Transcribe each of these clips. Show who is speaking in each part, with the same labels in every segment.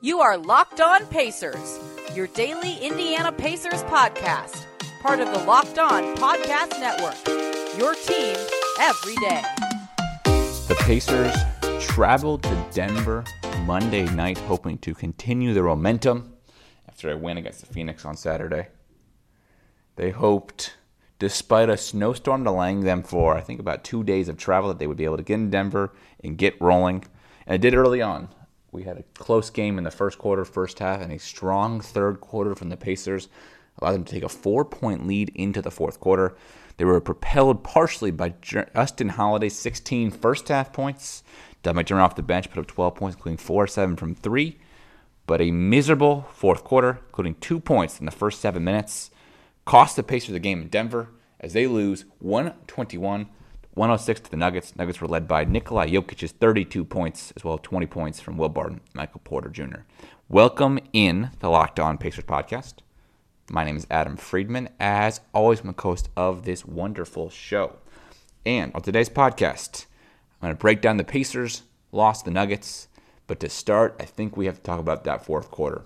Speaker 1: You are Locked On Pacers, your daily Indiana Pacers podcast, part of the Locked On Podcast Network. Your team every day.
Speaker 2: The Pacers traveled to Denver Monday night, hoping to continue their momentum after a win against the Phoenix on Saturday. They hoped, despite a snowstorm delaying them for, I think, about two days of travel, that they would be able to get in Denver and get rolling. And it did early on. We had a close game in the first quarter, first half, and a strong third quarter from the Pacers allowed them to take a four point lead into the fourth quarter. They were propelled partially by Justin Holiday's 16 first half points. Doug McDermott off the bench put up 12 points, including 4 7 from 3. But a miserable fourth quarter, including two points in the first seven minutes, cost the Pacers the game in Denver as they lose 121 106 to the Nuggets. Nuggets were led by Nikola Jokic's 32 points, as well as 20 points from Will Barton, Michael Porter Jr. Welcome in the Locked On Pacers podcast. My name is Adam Friedman. As always, I'm the host of this wonderful show. And on today's podcast, I'm going to break down the Pacers, lost the Nuggets. But to start, I think we have to talk about that fourth quarter.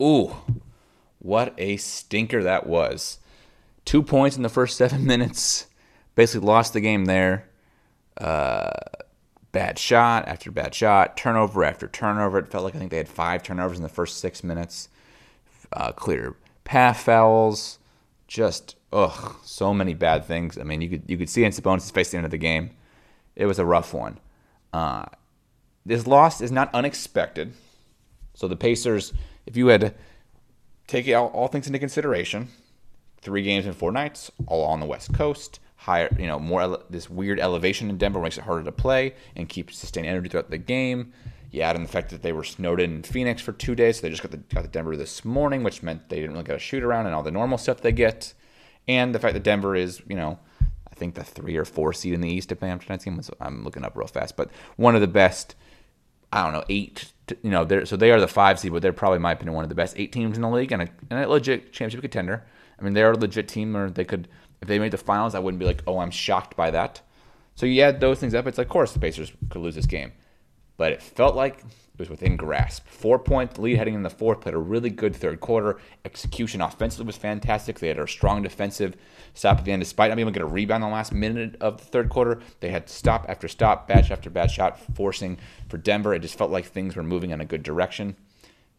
Speaker 2: Ooh, what a stinker that was. Two points in the first seven minutes basically lost the game there. Uh, bad shot after bad shot, turnover after turnover. It felt like I think they had five turnovers in the first six minutes. Uh, clear path fouls, just ugh, so many bad things. I mean, you could you could see in Sabonis' face the end of the game. It was a rough one. Uh, this loss is not unexpected. So the Pacers, if you had take all, all things into consideration, three games in four nights, all on the West Coast higher, you know, more ele- this weird elevation in Denver makes it harder to play and keep sustained energy throughout the game. You add in the fact that they were snowed in Phoenix for two days, so they just got the, got the Denver this morning, which meant they didn't really get a shoot around and all the normal stuff they get. And the fact that Denver is, you know, I think the three or four seed in the East, if I'm tonight's game, I'm looking up real fast, but one of the best, I don't know, eight, you know, they're, so they are the five seed, but they're probably, in my opinion, one of the best eight teams in the league and a, and a legit championship contender. I mean, they are a legit team, or they could if they made the finals, I wouldn't be like, oh, I'm shocked by that. So you add those things up, it's like, of course the Pacers could lose this game. But it felt like it was within grasp. Four point lead heading in the fourth, played a really good third quarter. Execution offensively was fantastic. They had a strong defensive stop at the end, despite not being able to get a rebound in the last minute of the third quarter. They had stop after stop, batch after bad shot, forcing for Denver. It just felt like things were moving in a good direction.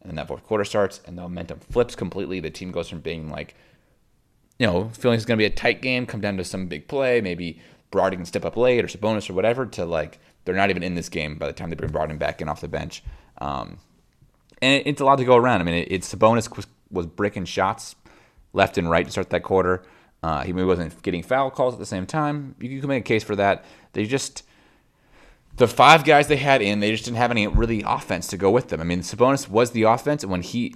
Speaker 2: And then that fourth quarter starts, and the momentum flips completely. The team goes from being like you know, feeling it's going to be a tight game, come down to some big play, maybe Brogdon can step up late or Sabonis or whatever, to like they're not even in this game by the time they bring Brogdon back in off the bench. Um, and it's a lot to go around. I mean, it, it's Sabonis was, was bricking shots left and right to start that quarter. Uh, he maybe wasn't getting foul calls at the same time. You, you can make a case for that. They just the five guys they had in, they just didn't have any really offense to go with them. I mean, Sabonis was the offense, and when he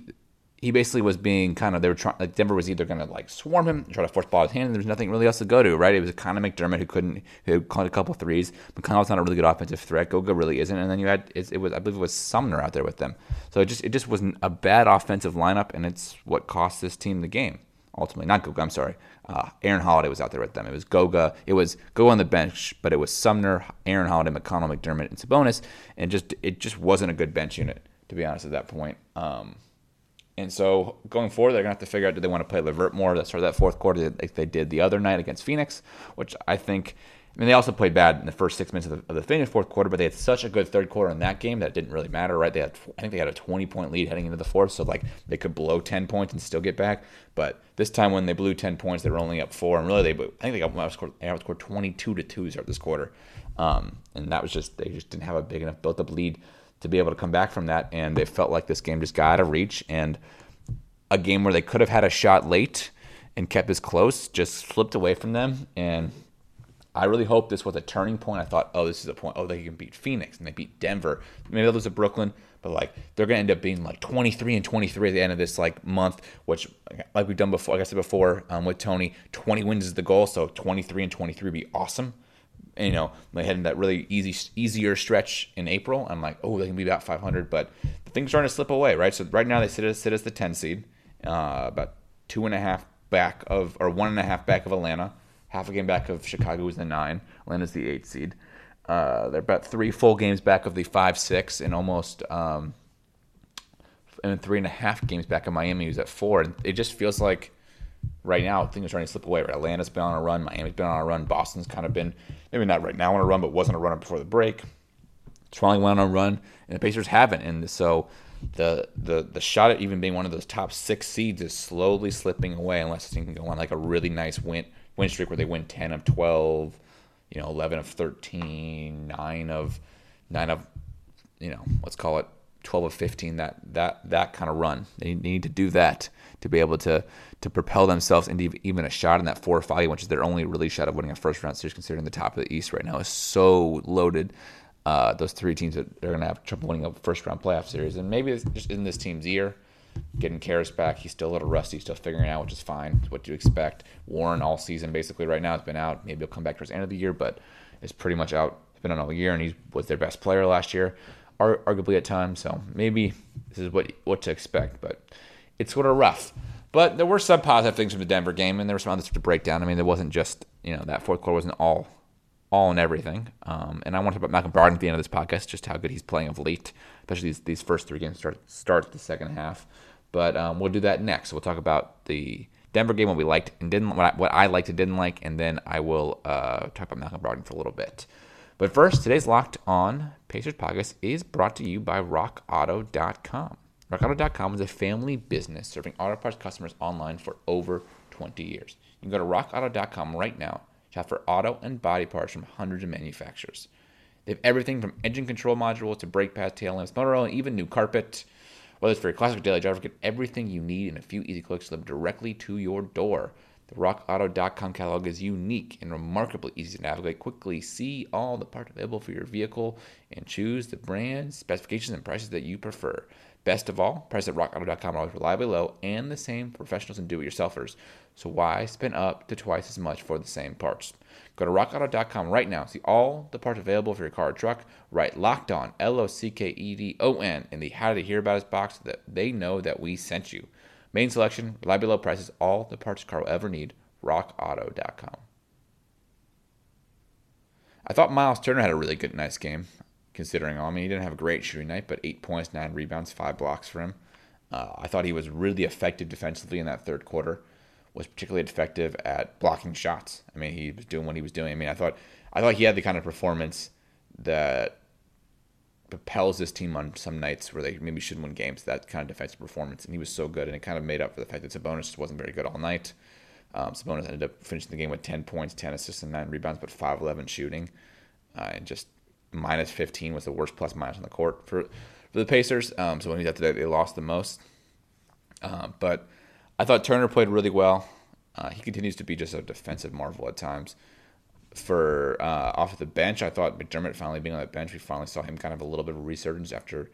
Speaker 2: he basically was being kind of they were trying like Denver was either going to like swarm him, try to force ball his hand, and there's nothing really else to go to, right? It was kind of McDermott who couldn't who caught a couple threes. McConnell's not a really good offensive threat. Goga really isn't, and then you had it, it, was I believe it was Sumner out there with them. So it just it just wasn't a bad offensive lineup, and it's what cost this team the game ultimately. Not Goga, I'm sorry. Uh, Aaron Holiday was out there with them. It was Goga. It was Go on the bench, but it was Sumner, Aaron Holiday, McConnell, McDermott, and Sabonis, and just it just wasn't a good bench unit to be honest at that point. Um, and so going forward, they're going to have to figure out do they want to play LeVert more to start that fourth quarter like they did the other night against Phoenix, which I think. I mean, they also played bad in the first six minutes of the, of the Phoenix fourth quarter, but they had such a good third quarter in that game that it didn't really matter, right? They had, I think they had a 20 point lead heading into the fourth, so like they could blow 10 points and still get back. But this time when they blew 10 points, they were only up four, and really they, I think they got outscored, they outscored 22 to two start this quarter, um, and that was just they just didn't have a big enough built up lead to be able to come back from that, and they felt like this game just got out of reach and a game where they could have had a shot late and kept this close, just slipped away from them. And I really hope this was a turning point. I thought, oh, this is a point. Oh, they can beat Phoenix and they beat Denver. Maybe they'll lose to Brooklyn, but like they're gonna end up being like 23 and 23 at the end of this like month, which like we've done before. Like I said before um, with Tony, 20 wins is the goal, so 23 and 23 would be awesome. You know, they had in that really easy, easier stretch in April. I'm like, oh, they can be about 500, but the things are starting to slip away, right? So right now they sit as, sit as the 10 seed uh, about two and a half back of, or one and a half back of Atlanta, half a game back of Chicago, who's the nine. Atlanta's the eight seed. Uh, they're about three full games back of the five six, and almost um, and three and a half games back of Miami. who's at four, and it just feels like right now things are starting to slip away. Right? Atlanta's been on a run, Miami's been on a run, Boston's kind of been maybe not right now on a run, but wasn't a runner before the break. Toronto went on a run, and the Pacers haven't, and so the the the shot at even being one of those top six seeds is slowly slipping away unless team can go on like a really nice win win streak where they win ten of twelve, you know, eleven of 13, 9 of nine of you know, let's call it 12 of 15 that that that kind of run. They need to do that to be able to to propel themselves into even a shot in that four or five which is their only really shot of winning a first round series considering the top of the east right now is so loaded. Uh, those three teams that are going to have trouble winning a first round playoff series. And maybe it's just in this team's year getting Caris back. He's still a little rusty still figuring out which is fine. It's what you expect. Warren all season basically right now has been out. Maybe he'll come back towards the end of the year but is pretty much out. He's been out all year and he was their best player last year arguably at times. So maybe this is what what to expect, but it's sort of rough. But there were some positive things from the Denver game, and there were some others to break down. I mean, there wasn't just you know that fourth quarter wasn't all all and everything. Um, and I want to talk about Malcolm Brogdon at the end of this podcast, just how good he's playing of late, especially these, these first three games start start the second half. But um, we'll do that next. We'll talk about the Denver game, what we liked and didn't, what I, what I liked and didn't like, and then I will uh, talk about Malcolm Brogdon for a little bit. But first, today's Locked On Pacers podcast is brought to you by RockAuto.com. RockAuto.com is a family business serving auto parts customers online for over 20 years. You can go to RockAuto.com right now, shop for auto and body parts from hundreds of manufacturers. They have everything from engine control modules to brake pads, tail lamps, motor oil, and even new carpet. Whether it's for your classic daily driver, get everything you need in a few easy clicks delivered directly to your door. The RockAuto.com catalog is unique and remarkably easy to navigate. Quickly see all the parts available for your vehicle and choose the brands, specifications, and prices that you prefer. Best of all, prices at RockAuto.com are always reliably low and the same for professionals and do-it-yourselfers. So why spend up to twice as much for the same parts? Go to RockAuto.com right now. See all the parts available for your car or truck. Write Locked On L O C K E D O N in the How Did They Hear About Us box so that they know that we sent you. Main selection, reliably low prices, all the parts car will ever need. RockAuto.com. I thought Miles Turner had a really good, nice game, considering. I mean, he didn't have a great shooting night, but eight points, nine rebounds, five blocks for him. Uh, I thought he was really effective defensively in that third quarter. Was particularly effective at blocking shots. I mean, he was doing what he was doing. I mean, I thought I thought he had the kind of performance that propels this team on some nights where they maybe shouldn't win games. That kind of defensive performance, and he was so good, and it kind of made up for the fact that Sabonis just wasn't very good all night. Um, Sabonis ended up finishing the game with 10 points, 10 assists, and nine rebounds, but 5'11 shooting, uh, and just minus 15 was the worst plus minus on the court for for the Pacers. Um, so when he got today, they lost the most. Uh, but I thought Turner played really well. Uh, he continues to be just a defensive marvel at times for uh, off the bench. I thought McDermott finally being on the bench, we finally saw him kind of a little bit of resurgence after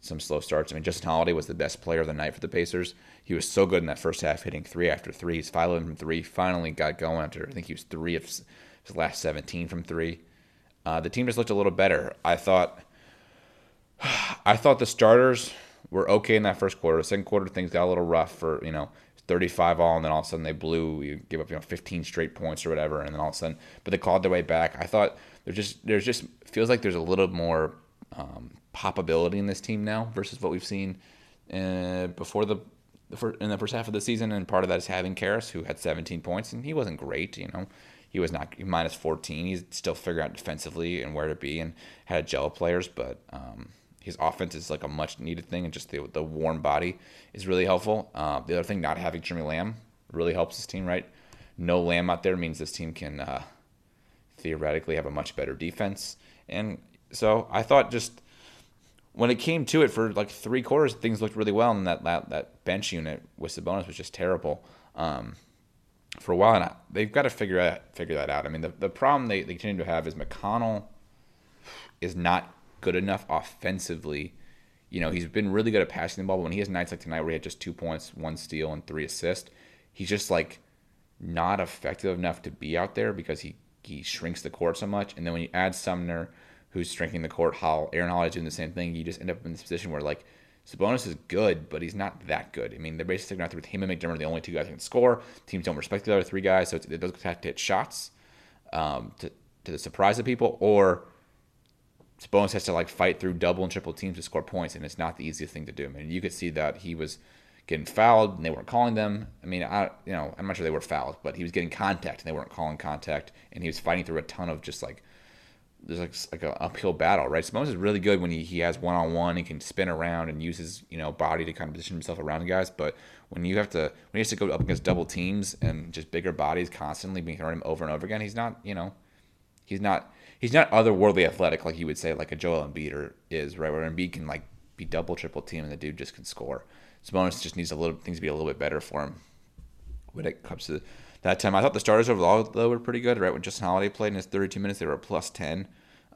Speaker 2: some slow starts. I mean, Justin Holiday was the best player of the night for the Pacers. He was so good in that first half, hitting three after three. He's five from three. Finally got going after I think he was three of his last 17 from three. Uh, the team just looked a little better. I thought. I thought the starters were okay in that first quarter. Second quarter, things got a little rough for you know 35 all, and then all of a sudden they blew. You give up, you know, 15 straight points or whatever, and then all of a sudden, but they clawed their way back. I thought there's just there's just feels like there's a little more um, popability in this team now versus what we've seen uh, before the, in the first half of the season, and part of that is having Caris, who had 17 points, and he wasn't great, you know. He was not minus 14. He's still figuring out defensively and where to be, and had a gel players, but um, his offense is like a much needed thing, and just the, the warm body is really helpful. Uh, the other thing, not having Jeremy Lamb really helps this team, right? No Lamb out there means this team can uh, theoretically have a much better defense. And so I thought just when it came to it for like three quarters, things looked really well, and that that, that bench unit with Sabonis was just terrible um, for a while. And I, they've got to figure out figure that out. I mean, the, the problem they, they continue to have is McConnell is not good enough offensively. You know, he's been really good at passing the ball, but when he has nights like tonight where he had just two points, one steal, and three assists, he's just like not effective enough to be out there because he, he shrinks the court so much. And then when you add Sumner, who's shrinking the court, how Aaron Hall is doing the same thing, you just end up in this position where like Sabonis is good, but he's not that good. I mean, they're basically out there with him and McDermott, the only two guys who can score. Teams don't respect the other three guys, so it does have to hit shots um, to, to the surprise of people, or Sabonis has to like fight through double and triple teams to score points, and it's not the easiest thing to do. I mean, you could see that he was getting fouled and they weren't calling them. I mean, I you know I'm not sure they were fouled, but he was getting contact and they weren't calling contact, and he was fighting through a ton of just like there's like like an uphill battle, right? Sabonis is really good when he, he has one on one. He can spin around and use his you know body to kind of position himself around the guys. But when you have to when he has to go up against double teams and just bigger bodies constantly being thrown him over and over again, he's not you know he's not he's not otherworldly athletic like you would say like a Joel Embiid is right where Embiid can like be double triple team and the dude just can score. Sabonis just needs a little things to be a little bit better for him when it comes to that time. I thought the starters overall though were pretty good. Right when Justin Holiday played in his 32 minutes, they were plus 10,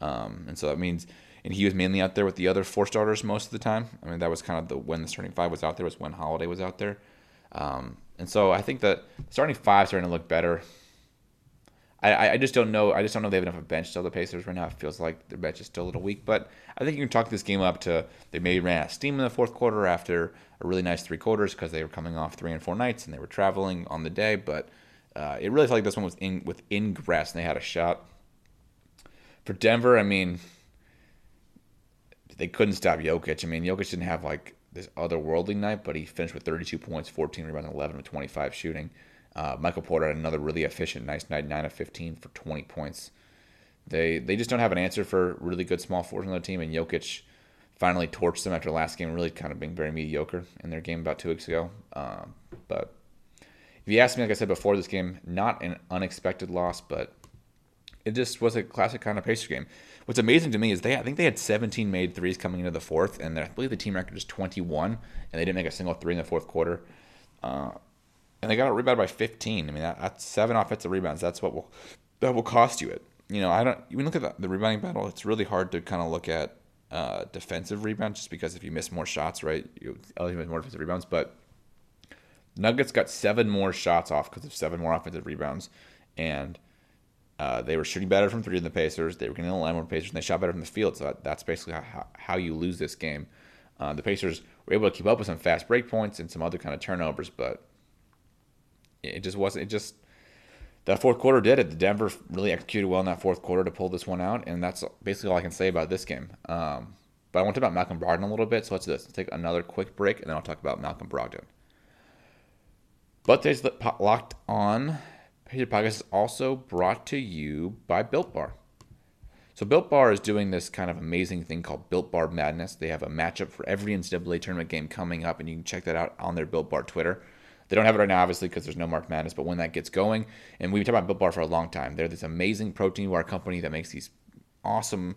Speaker 2: um, and so that means and he was mainly out there with the other four starters most of the time. I mean that was kind of the when the starting five was out there was when Holiday was out there, um, and so I think that starting five starting to look better. I, I just don't know. I just don't know they have enough of a bench still. The Pacers right now it feels like their bench is still a little weak, but I think you can talk this game up to they maybe ran out of steam in the fourth quarter after a really nice three quarters because they were coming off three and four nights and they were traveling on the day. But uh, it really felt like this one was in with ingress and they had a shot. For Denver, I mean, they couldn't stop Jokic. I mean, Jokic didn't have like this otherworldly night, but he finished with 32 points, 14 rebounds, 11 with 25 shooting. Uh, Michael Porter had another really efficient, nice night, nine of 15 for 20 points. They they just don't have an answer for really good small forwards on their team, and Jokic finally torched them after last game, really kind of being very mediocre in their game about two weeks ago. Um, but if you ask me, like I said before this game, not an unexpected loss, but it just was a classic kind of Pacer game. What's amazing to me is they I think they had 17 made threes coming into the fourth, and I believe the team record is 21, and they didn't make a single three in the fourth quarter. Uh, and they got a rebound by 15. I mean, that, that's seven offensive rebounds. That's what will that will cost you it. You know, I don't. When you look at the, the rebounding battle, it's really hard to kind of look at uh, defensive rebounds just because if you miss more shots, right, you eliminate more defensive rebounds. But Nuggets got seven more shots off because of seven more offensive rebounds, and uh, they were shooting better from three than the Pacers. They were getting a line more Pacers, and they shot better from the field. So that, that's basically how, how you lose this game. Uh, the Pacers were able to keep up with some fast break points and some other kind of turnovers, but it just wasn't. It just that fourth quarter did it. The Denver really executed well in that fourth quarter to pull this one out, and that's basically all I can say about this game. Um, but I want to talk about Malcolm Brogdon a little bit, so let's do this. Let's take another quick break, and then I'll talk about Malcolm Brogdon. But today's Locked On Pacers Podcast is also brought to you by Built Bar. So Built Bar is doing this kind of amazing thing called Built Bar Madness. They have a matchup for every NCAA tournament game coming up, and you can check that out on their Built Bar Twitter. They don't have it right now, obviously, because there's no March Madness. But when that gets going, and we've talking about Built Bar for a long time, they're this amazing protein bar company that makes these awesome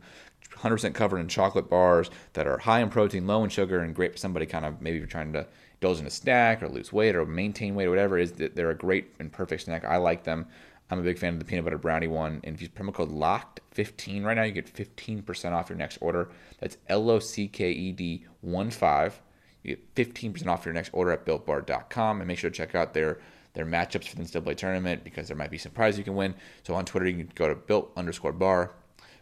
Speaker 2: 100% covered in chocolate bars that are high in protein, low in sugar, and great for somebody kind of maybe you're trying to indulge in a snack or lose weight or maintain weight or whatever it is. That they're a great and perfect snack. I like them. I'm a big fan of the peanut butter brownie one. And if you use promo code LOCKED15 right now, you get 15% off your next order. That's L O C K E D 1 5. You get 15% off your next order at builtbar.com and make sure to check out their their matchups for the NCAA tournament because there might be some prizes you can win. So on Twitter, you can go to built underscore bar,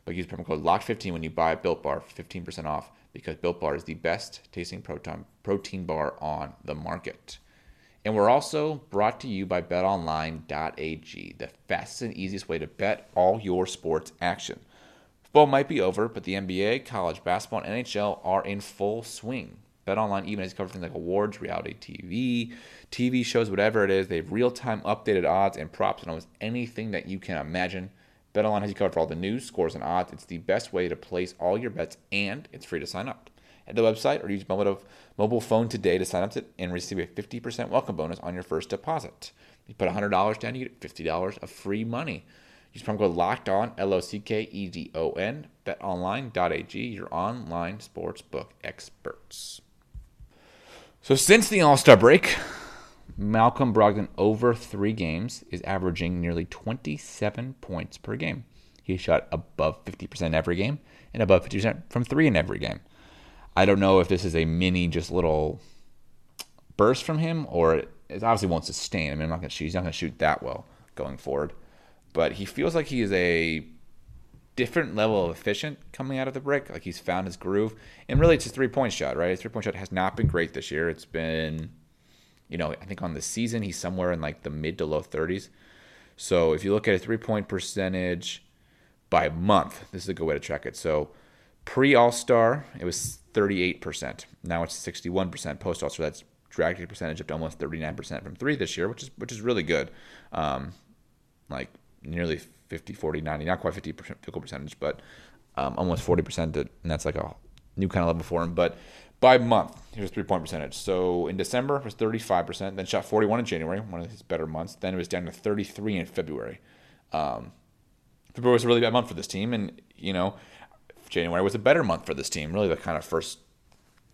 Speaker 2: but use promo code LOCK15 when you buy Built Bar for 15% off because Built Bar is the best tasting protein, protein bar on the market. And we're also brought to you by betonline.ag, the fastest and easiest way to bet all your sports action. Football might be over, but the NBA, college basketball, and NHL are in full swing. BetOnline even has covered things like awards, reality TV, TV shows, whatever it is. They have real-time updated odds and props on almost anything that you can imagine. BetOnline has you covered for all the news, scores, and odds. It's the best way to place all your bets, and it's free to sign up. To the website or use mobile, mobile phone today to sign up to, and receive a 50% welcome bonus on your first deposit. You put $100 down, you get $50 of free money. Use promo code Locked On L O C K E D O N. BetOnline.ag, your online sportsbook experts. So since the All Star break, Malcolm Brogdon over three games is averaging nearly 27 points per game. He shot above 50% every game and above 50% from three in every game. I don't know if this is a mini, just little burst from him, or it, obviously won't sustain. I mean, I'm not to shoot. He's not going to shoot that well going forward, but he feels like he is a different level of efficient coming out of the brick. Like he's found his groove. And really, it's his three point shot, right? His three point shot has not been great this year. It's been, you know, I think on the season, he's somewhere in like the mid to low 30s. So if you look at a three point percentage by month, this is a good way to track it. So Pre All Star, it was 38%. Now it's 61%. Post All Star, that's dragged a percentage up to almost 39% from three this year, which is which is really good. Um, like nearly 50, 40, 90, not quite 50% field percentage, but um, almost 40%. and that's like a new kind of level for him. But by month, here's three point percentage. So in December it was 35%, then shot 41 in January, one of his better months. Then it was down to 33 in February. Um, February was a really bad month for this team, and you know, January was a better month for this team. Really, the kind of first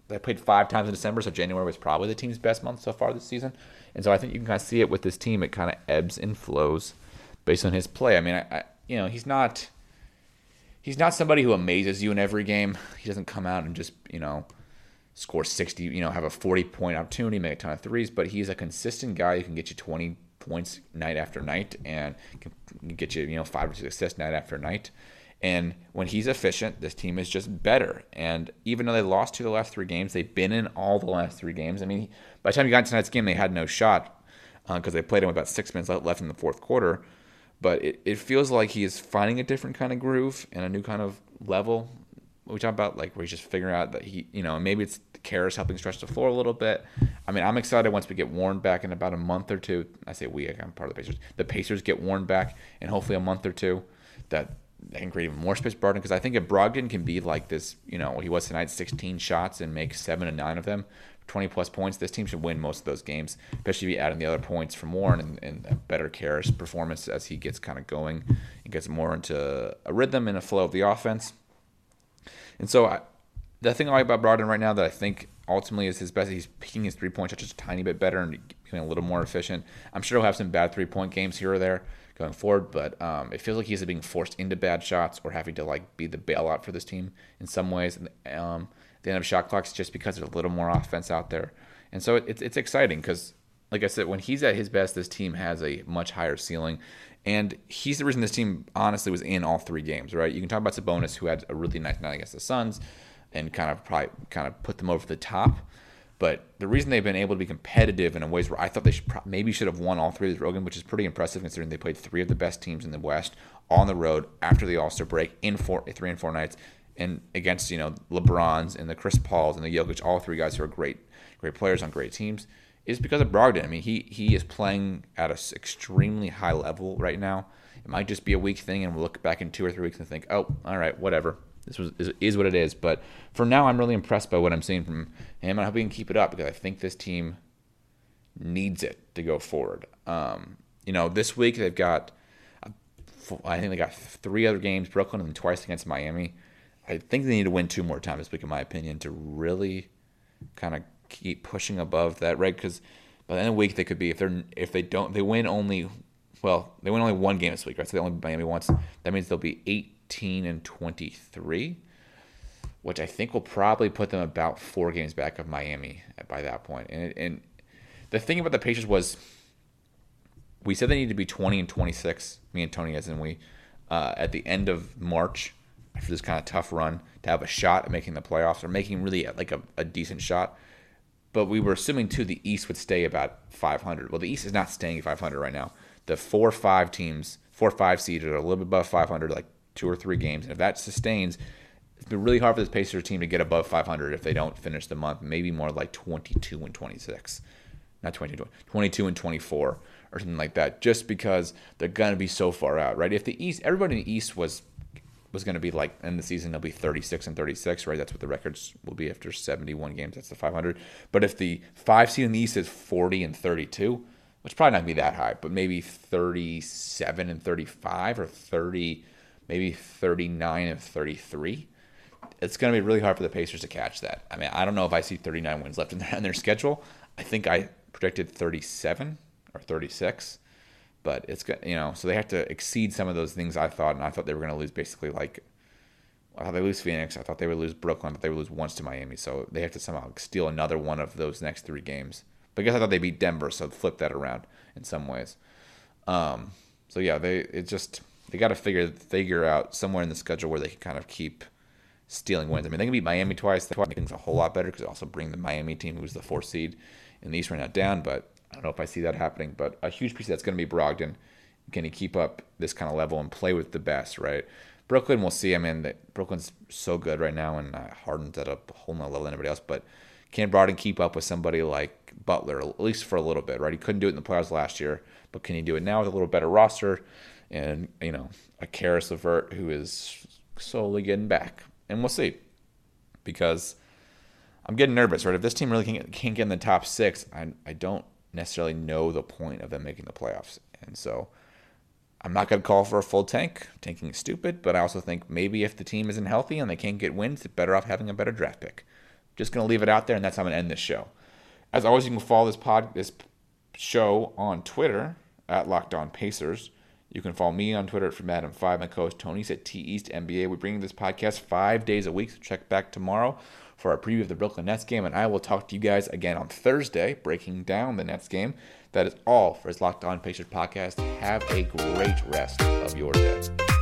Speaker 2: they played five times in December, so January was probably the team's best month so far this season. And so I think you can kind of see it with this team. It kind of ebbs and flows based on his play. I mean, I, I, you know, he's not he's not somebody who amazes you in every game. He doesn't come out and just you know score 60, you know, have a 40 point opportunity, make a ton of threes, but he's a consistent guy who can get you 20 points night after night and can get you, you know, five or six assists night after night. And when he's efficient, this team is just better. And even though they lost to the last three games, they've been in all the last three games. I mean, by the time you got to tonight's game, they had no shot because uh, they played him with about six minutes left in the fourth quarter. But it, it feels like he is finding a different kind of groove and a new kind of level. We talk about like where he's just figuring out that he, you know, maybe it's Caris helping stretch the floor a little bit. I mean, I'm excited once we get Warren back in about a month or two. I say we, I'm part of the Pacers. The Pacers get Warren back in hopefully a month or two. That they can create even more space for Brogdon because I think if Brogdon can be like this, you know, he was tonight, 16 shots and make seven and nine of them, 20 plus points, this team should win most of those games, especially if you add in the other points from Warren and, and a better Caris performance as he gets kind of going and gets more into a rhythm and a flow of the offense. And so I, the thing I like about Brogdon right now that I think ultimately is his best, he's picking his three point shot just a tiny bit better and becoming a little more efficient. I'm sure he'll have some bad three point games here or there going forward. But um, it feels like he's being forced into bad shots or having to like be the bailout for this team in some ways. Um, the end of shot clocks just because there's a little more offense out there, and so it, it's it's exciting because. Like I said, when he's at his best, this team has a much higher ceiling. And he's the reason this team honestly was in all three games, right? You can talk about Sabonis, who had a really nice night against the Suns, and kind of probably kind of put them over the top. But the reason they've been able to be competitive in ways where I thought they should maybe should have won all three of Rogan, which is pretty impressive considering they played three of the best teams in the West on the road after the All Star break in four, three and four nights, and against you know LeBrons and the Chris Pauls and the Jokic, all three guys who are great, great players on great teams, is because of Brogdon. I mean, he he is playing at an extremely high level right now. It might just be a week thing, and we'll look back in two or three weeks and think, oh, all right, whatever this was is, is, what it is. But for now, I'm really impressed by what I'm seeing from him. I hope he can keep it up because I think this team needs it to go forward. Um, you know, this week they've got, I think they got three other games, Brooklyn and twice against Miami. I think they need to win two more times week, in my opinion, to really kind of keep pushing above that, right? Because by the end of the week, they could be if they're if they don't they win only well they win only one game this week, right? So they only Miami once. That means they'll be 18 and 23, which I think will probably put them about four games back of Miami by that point. And, and the thing about the Pacers was we said they need to be 20 and 26, me and Tony, as in we, uh, at the end of March after this kind of tough run to have a shot at making the playoffs or making really uh, like a, a decent shot. But we were assuming too the East would stay about 500. Well, the East is not staying at 500 right now. The four five teams, four five seeded are a little bit above 500, like two or three games. And if that sustains, it's been really hard for this Pacers team to get above 500 if they don't finish the month. Maybe more like 22 and 26. Not 22, 22 and 24 or something like that, just because they're going to be so far out, right? If the East, everybody in the East was was going to be like in the season they'll be 36 and 36 right that's what the records will be after 71 games that's the 500 but if the five seed in the east is 40 and 32 which probably not to be that high but maybe 37 and 35 or 30 maybe 39 and 33. It's going to be really hard for the Pacers to catch that. I mean, I don't know if I see 39 wins left in their, in their schedule. I think I predicted 37 or 36, but it's good, you know, so they have to exceed some of those things I thought, and I thought they were going to lose basically like I thought they lose Phoenix. I thought they would lose Brooklyn. Thought they would lose once to Miami. So they have to somehow steal another one of those next three games. But I guess I thought they beat Denver, so flip that around in some ways. Um, so yeah, they it just they got to figure figure out somewhere in the schedule where they can kind of keep stealing wins. I mean, they can beat Miami twice. That make things a whole lot better because also bring the Miami team, who's the fourth seed in the East right now, down. But I don't know if I see that happening. But a huge piece that's going to be Brogdon. Can he keep up this kind of level and play with the best, right? Brooklyn, we'll see. I mean, the, Brooklyn's so good right now, and uh, Harden's at a whole nother level than anybody else. But can Brogdon keep up with somebody like Butler, at least for a little bit, right? He couldn't do it in the playoffs last year, but can he do it now with a little better roster? And, you know, a Caris LeVert who is slowly getting back. And we'll see. Because I'm getting nervous, right? If this team really can't, can't get in the top six, I, I don't necessarily know the point of them making the playoffs. And so I'm not going to call for a full tank. Tanking is stupid, but I also think maybe if the team isn't healthy and they can't get wins, it's better off having a better draft pick. Just going to leave it out there, and that's how I'm going to end this show. As always, you can follow this pod this show on Twitter at Locked On Pacers. You can follow me on Twitter at from Adam5. My co-host Tony's at T East NBA. We bring this podcast five days a week, so check back tomorrow for our preview of the Brooklyn Nets game, and I will talk to you guys again on Thursday, breaking down the Nets game. That is all for his Locked On Pacers podcast. Have a great rest of your day.